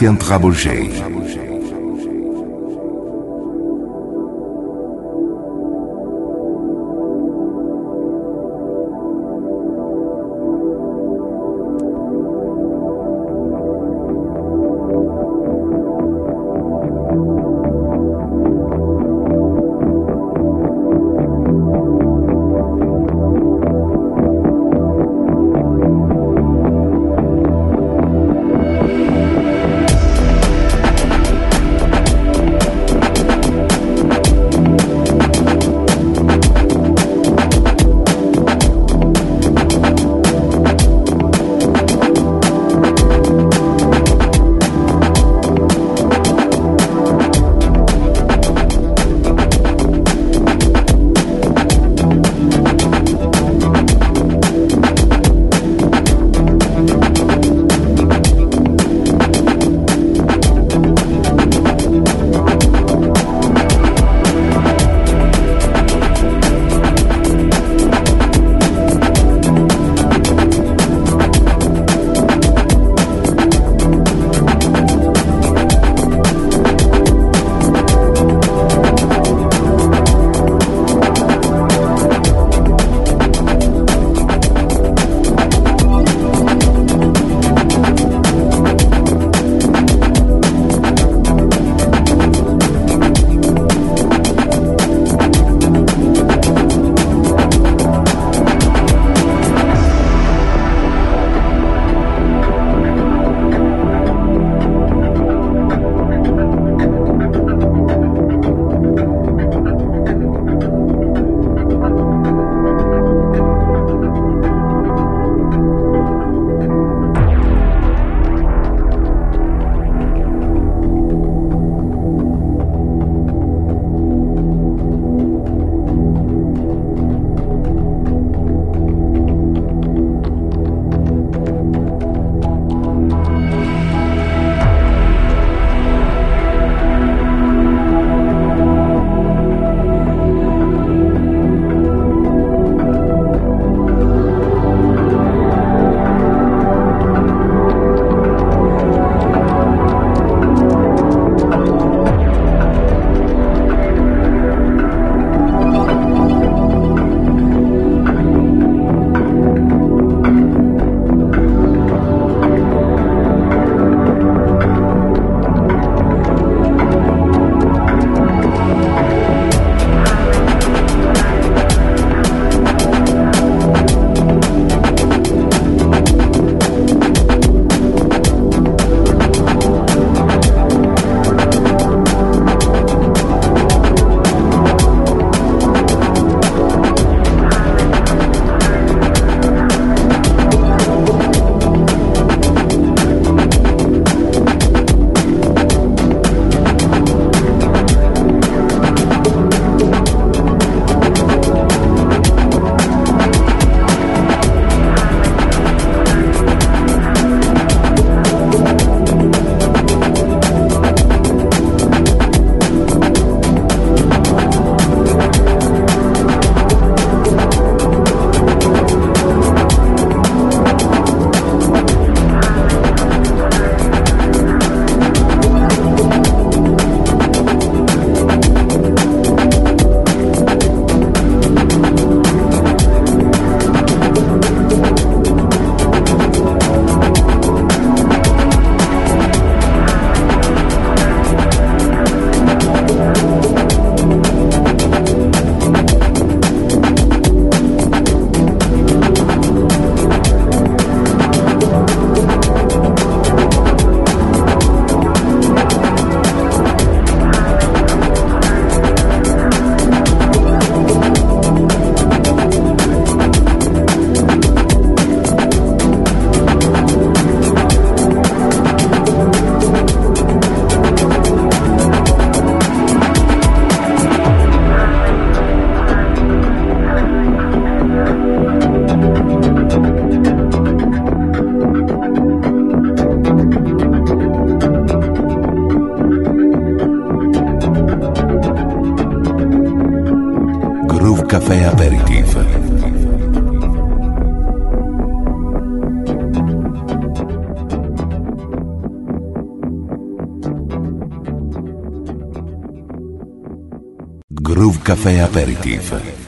Vicente Raboget. café aperitivo.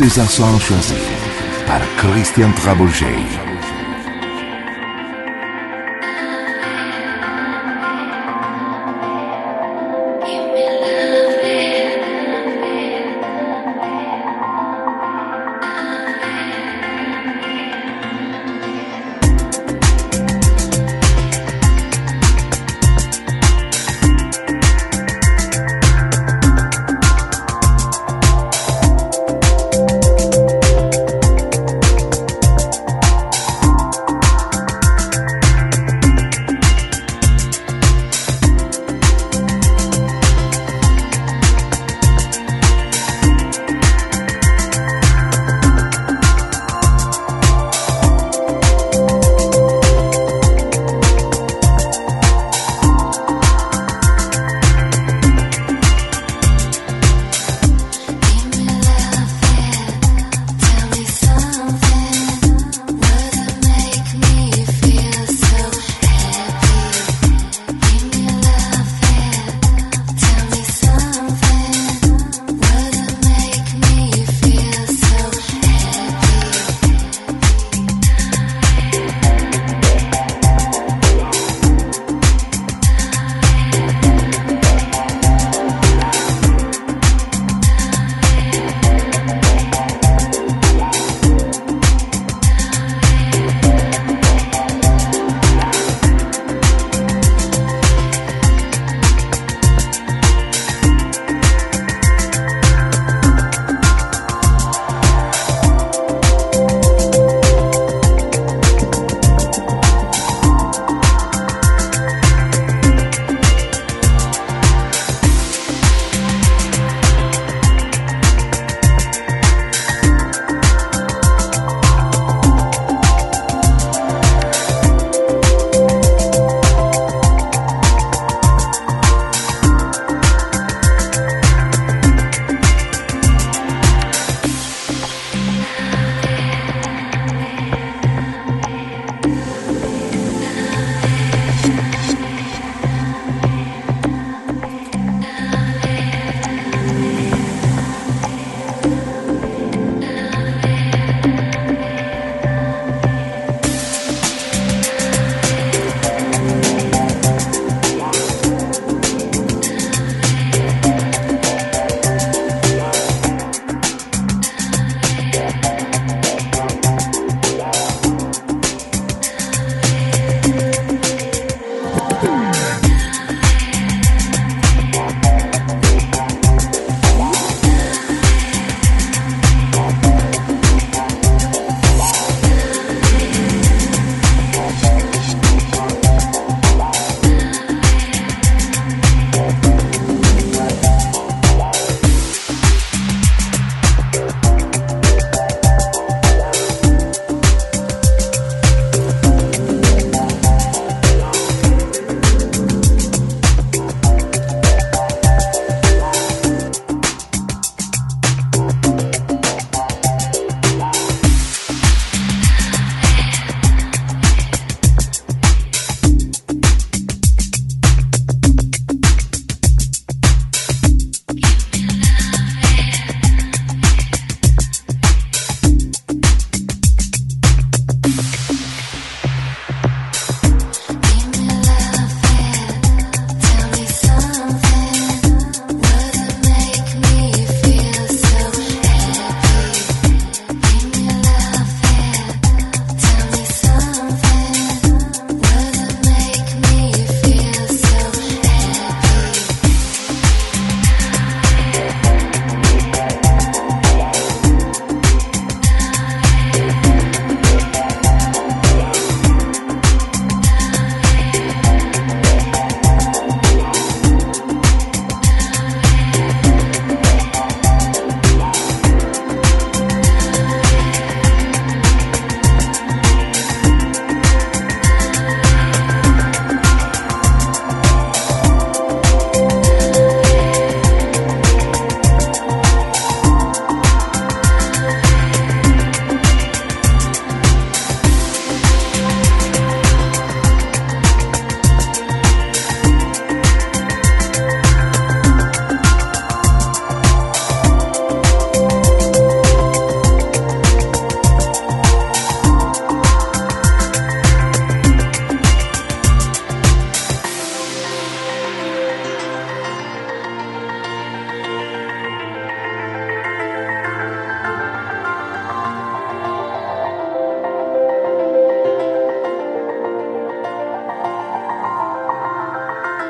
César Son choisi par Christian Trabouget.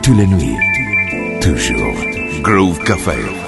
tous les nuits, toujours. Groove Café.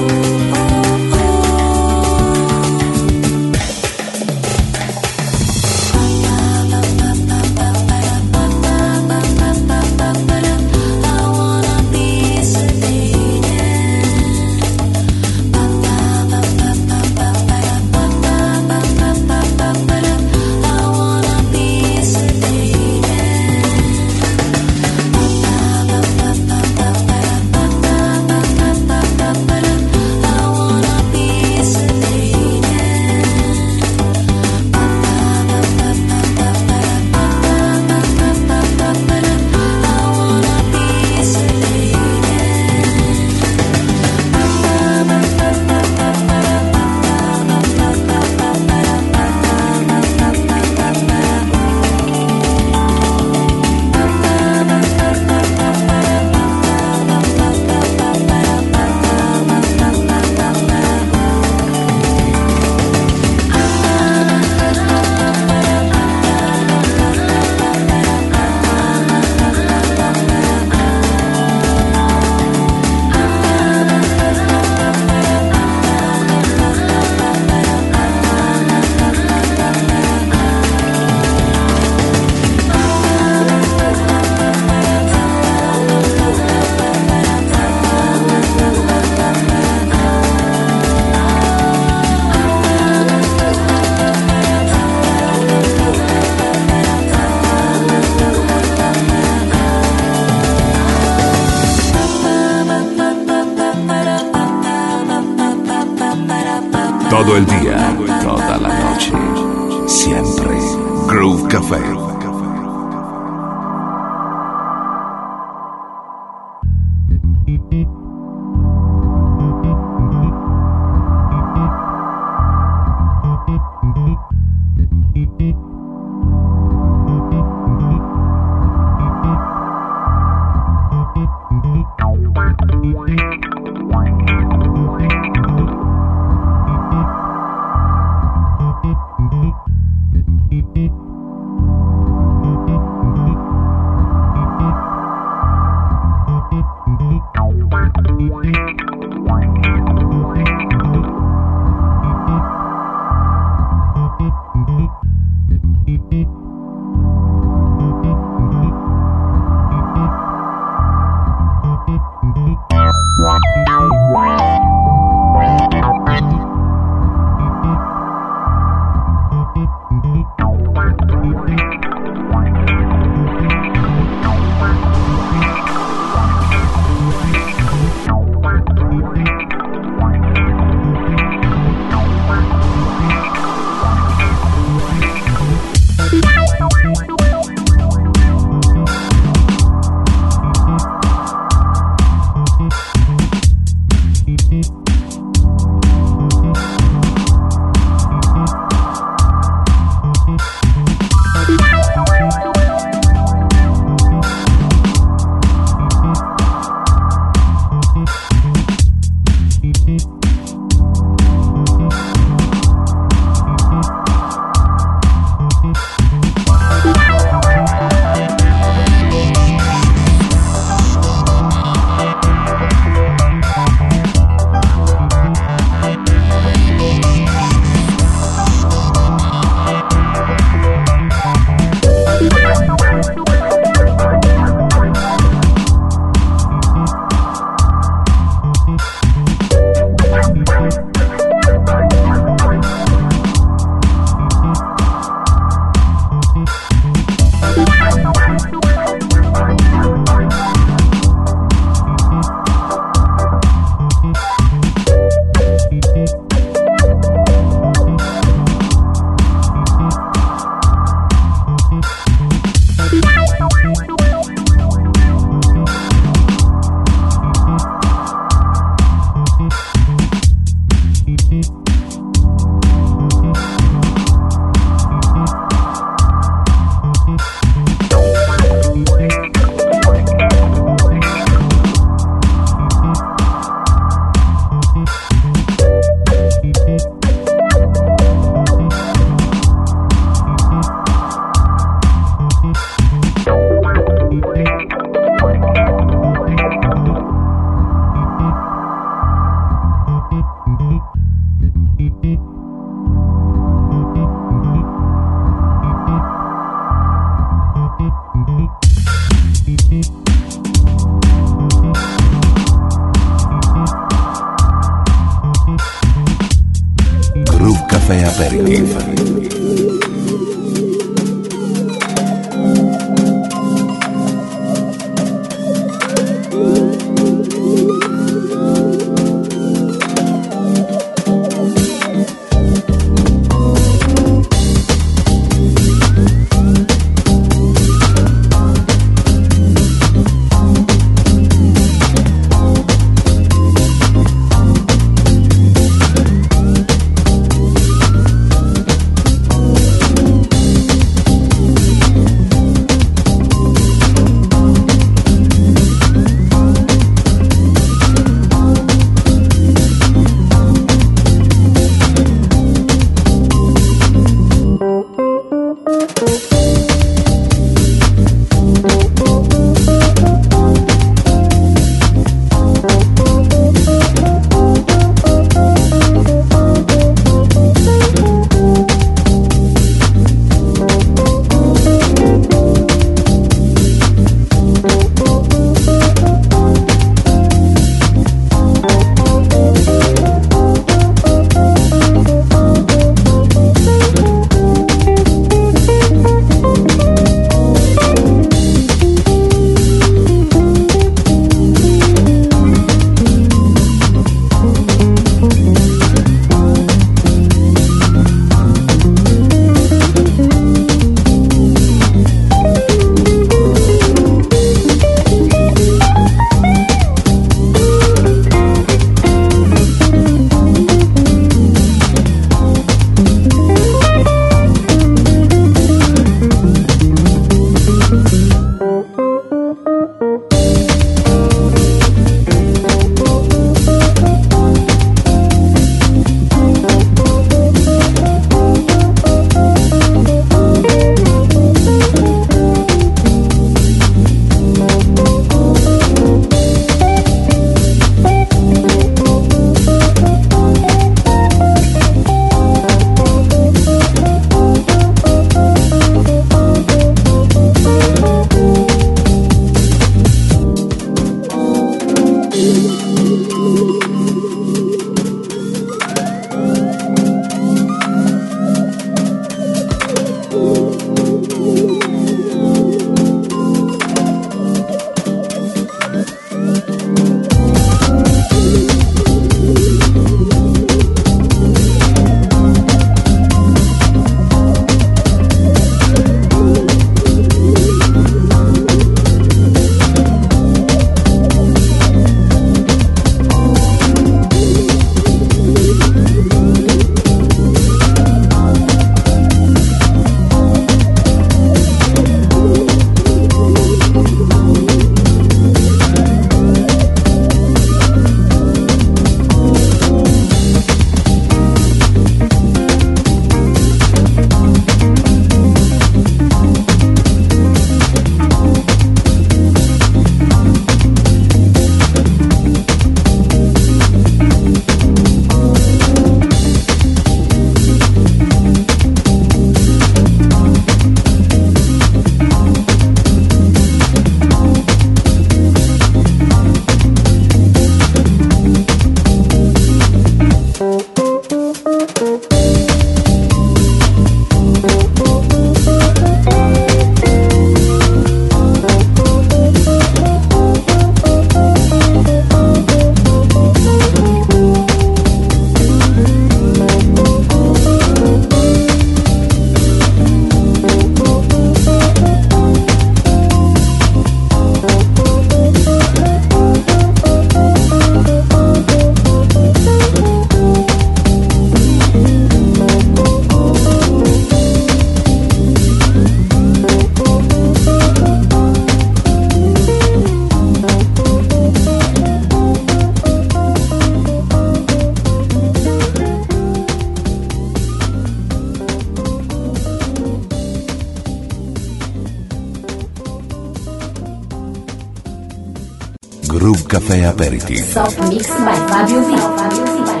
Café Aperitivo. Soft Mix by Fábio Vila.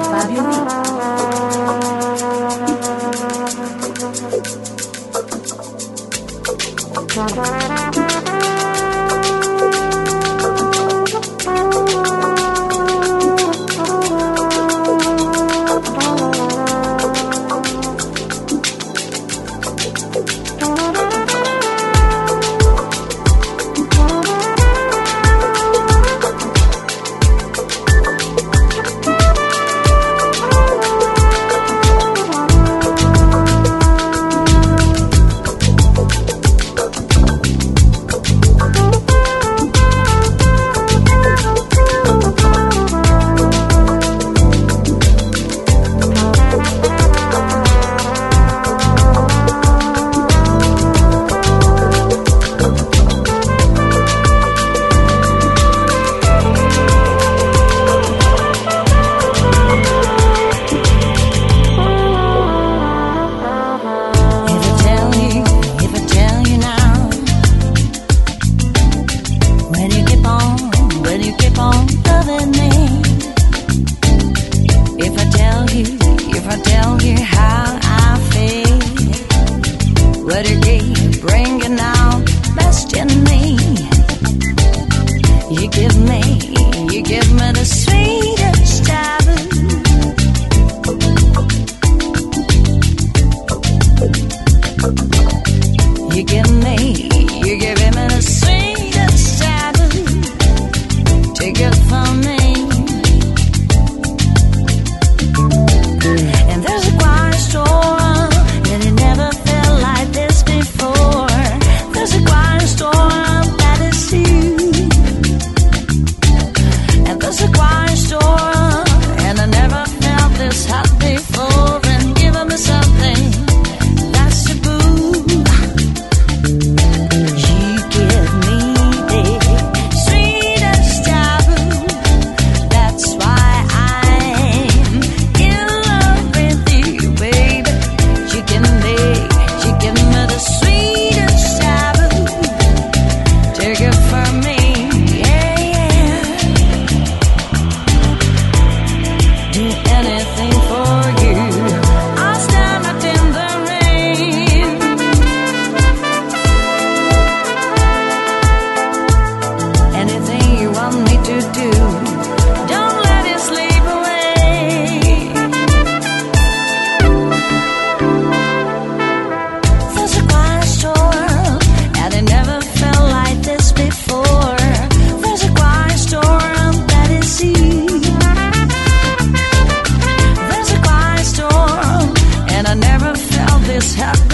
just how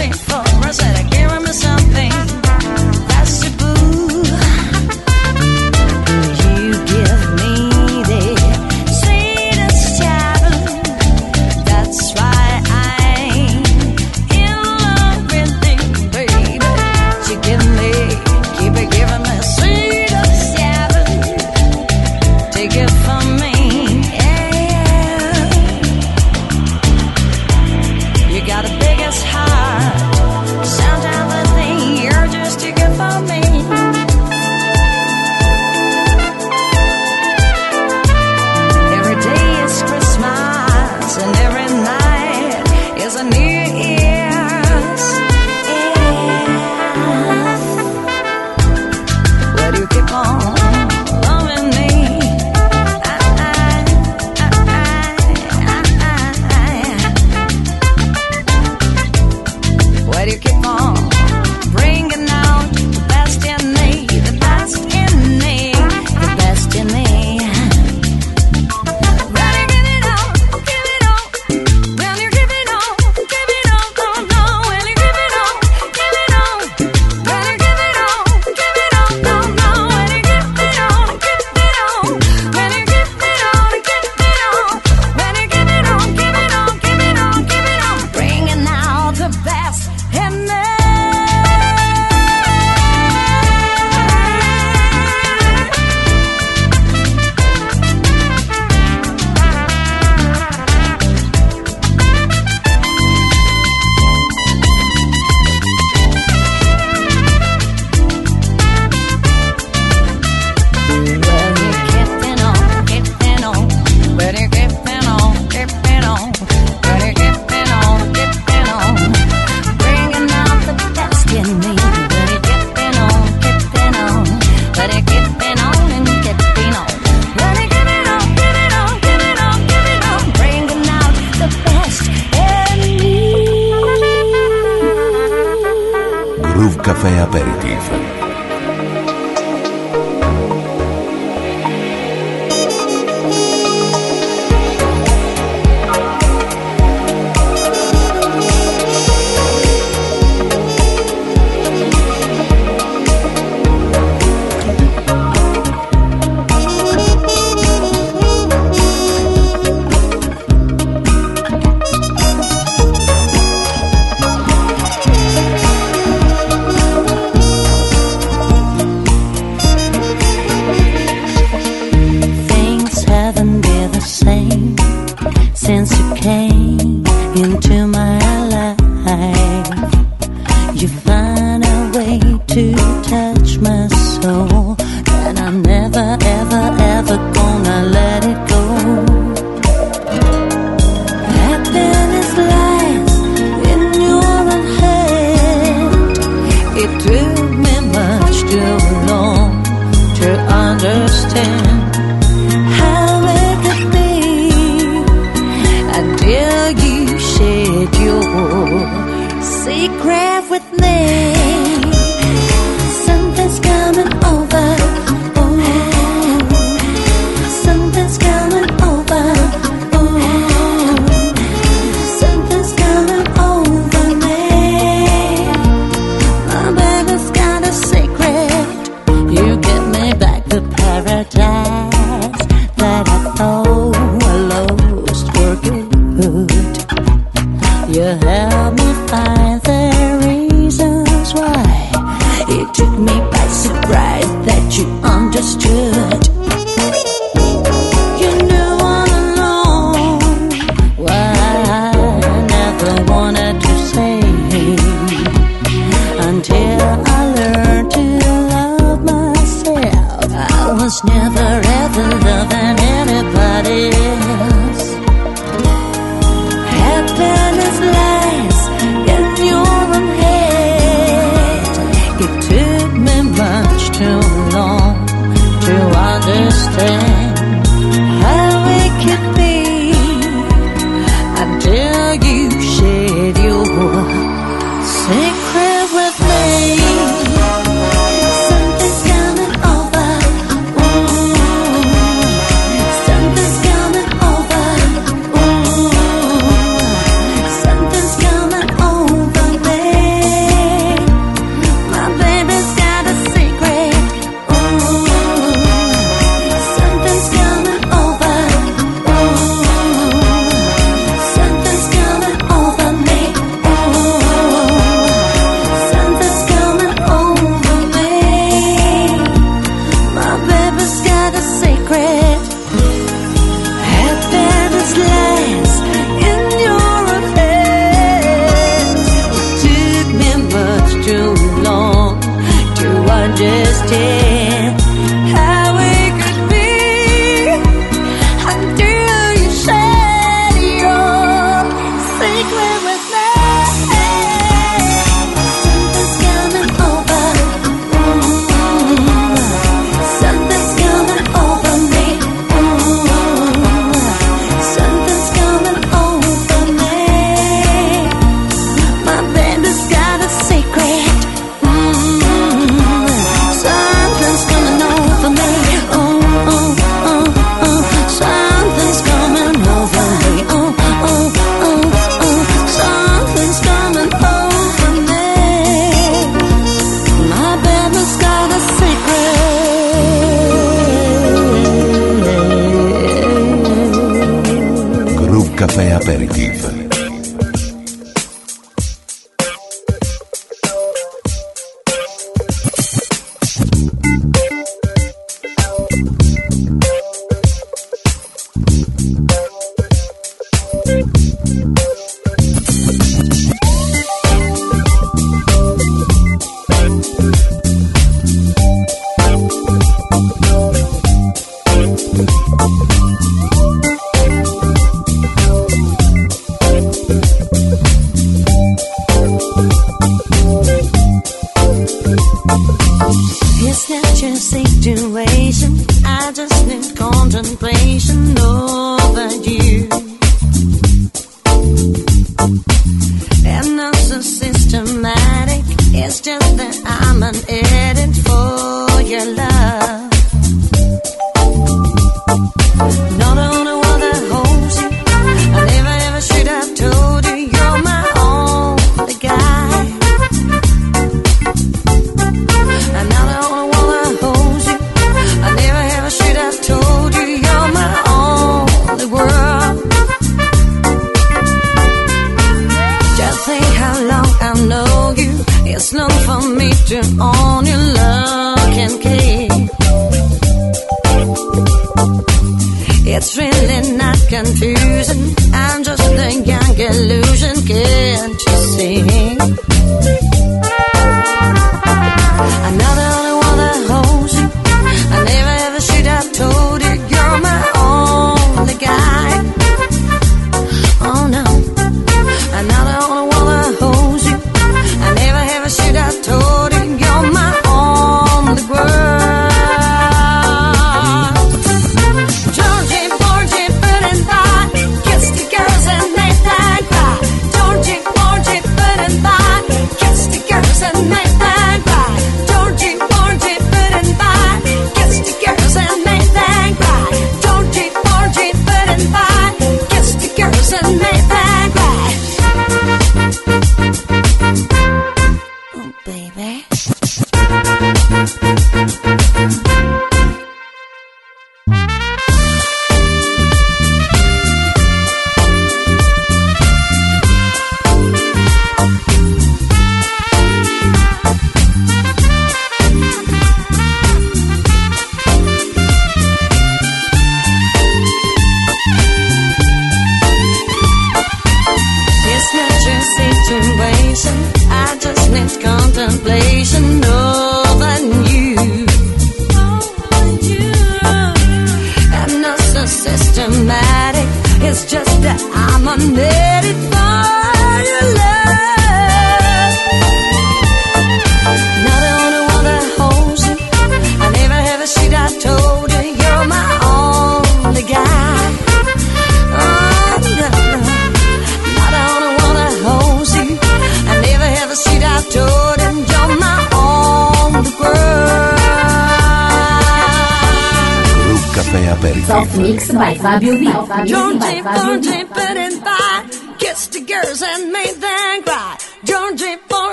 secret with me.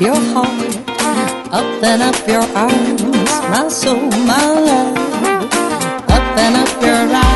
your heart, up and up your arms, my soul, my love, up and up your life.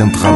entran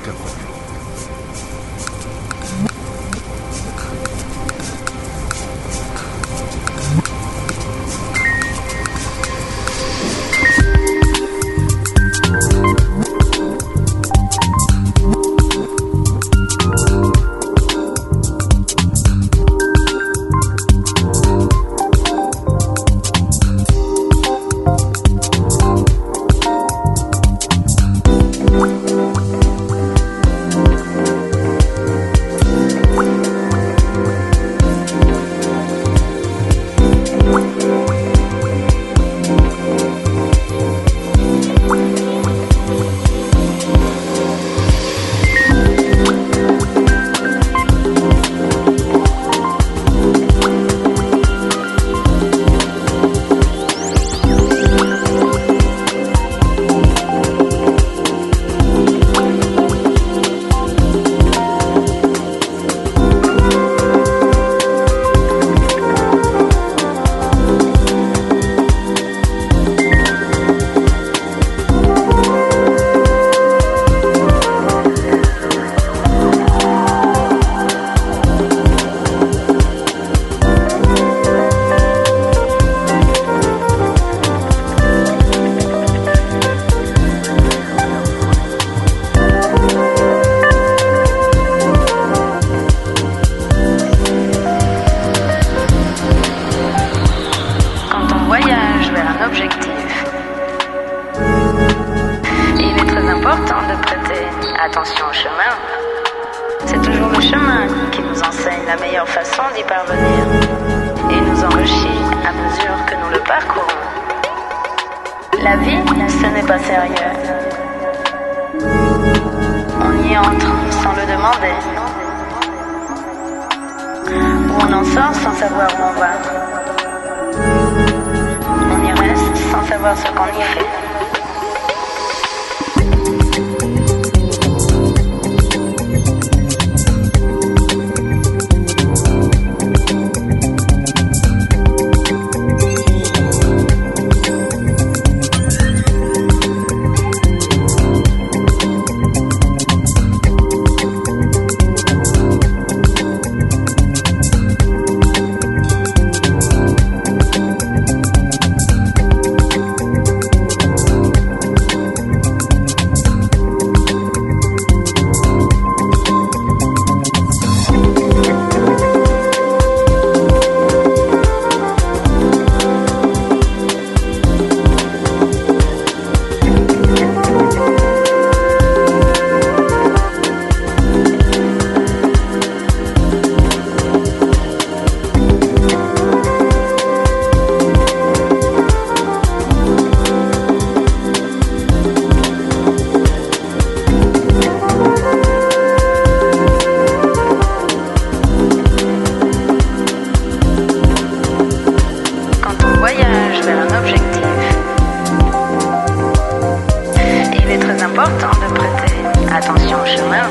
Important de prêter attention au chemin.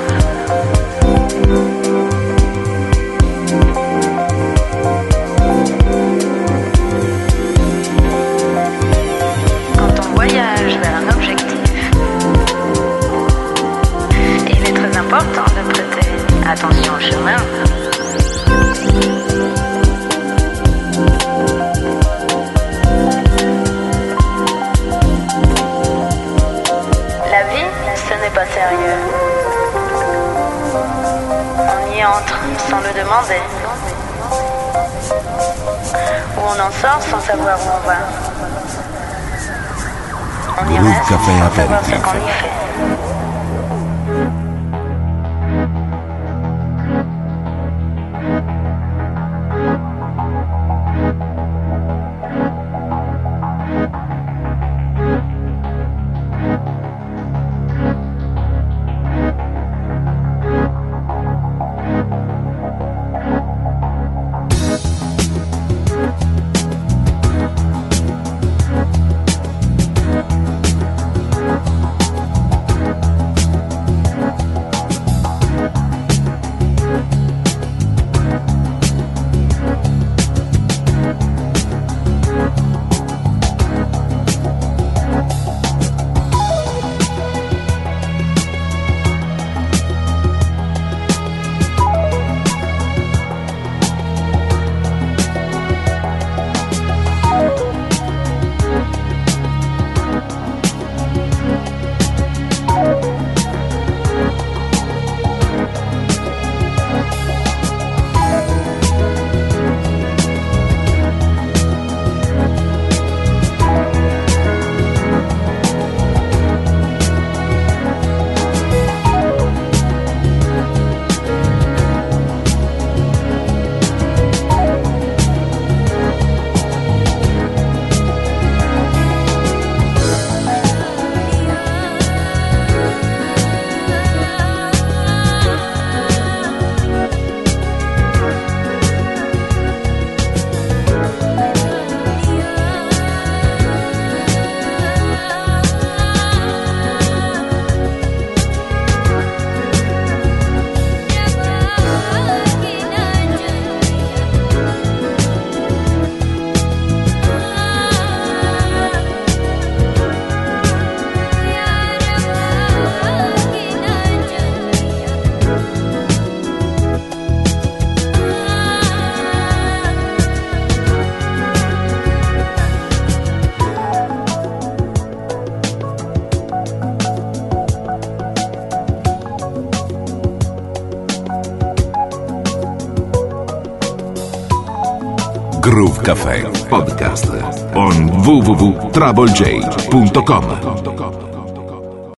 Quand on voyage vers un objectif, il est très important de prêter attention au chemin. Demander. Ou on en sort sans savoir où on va. On y Groove reste Café sans savoir ce qu'on y fait. Café Podcast on www.troublej.com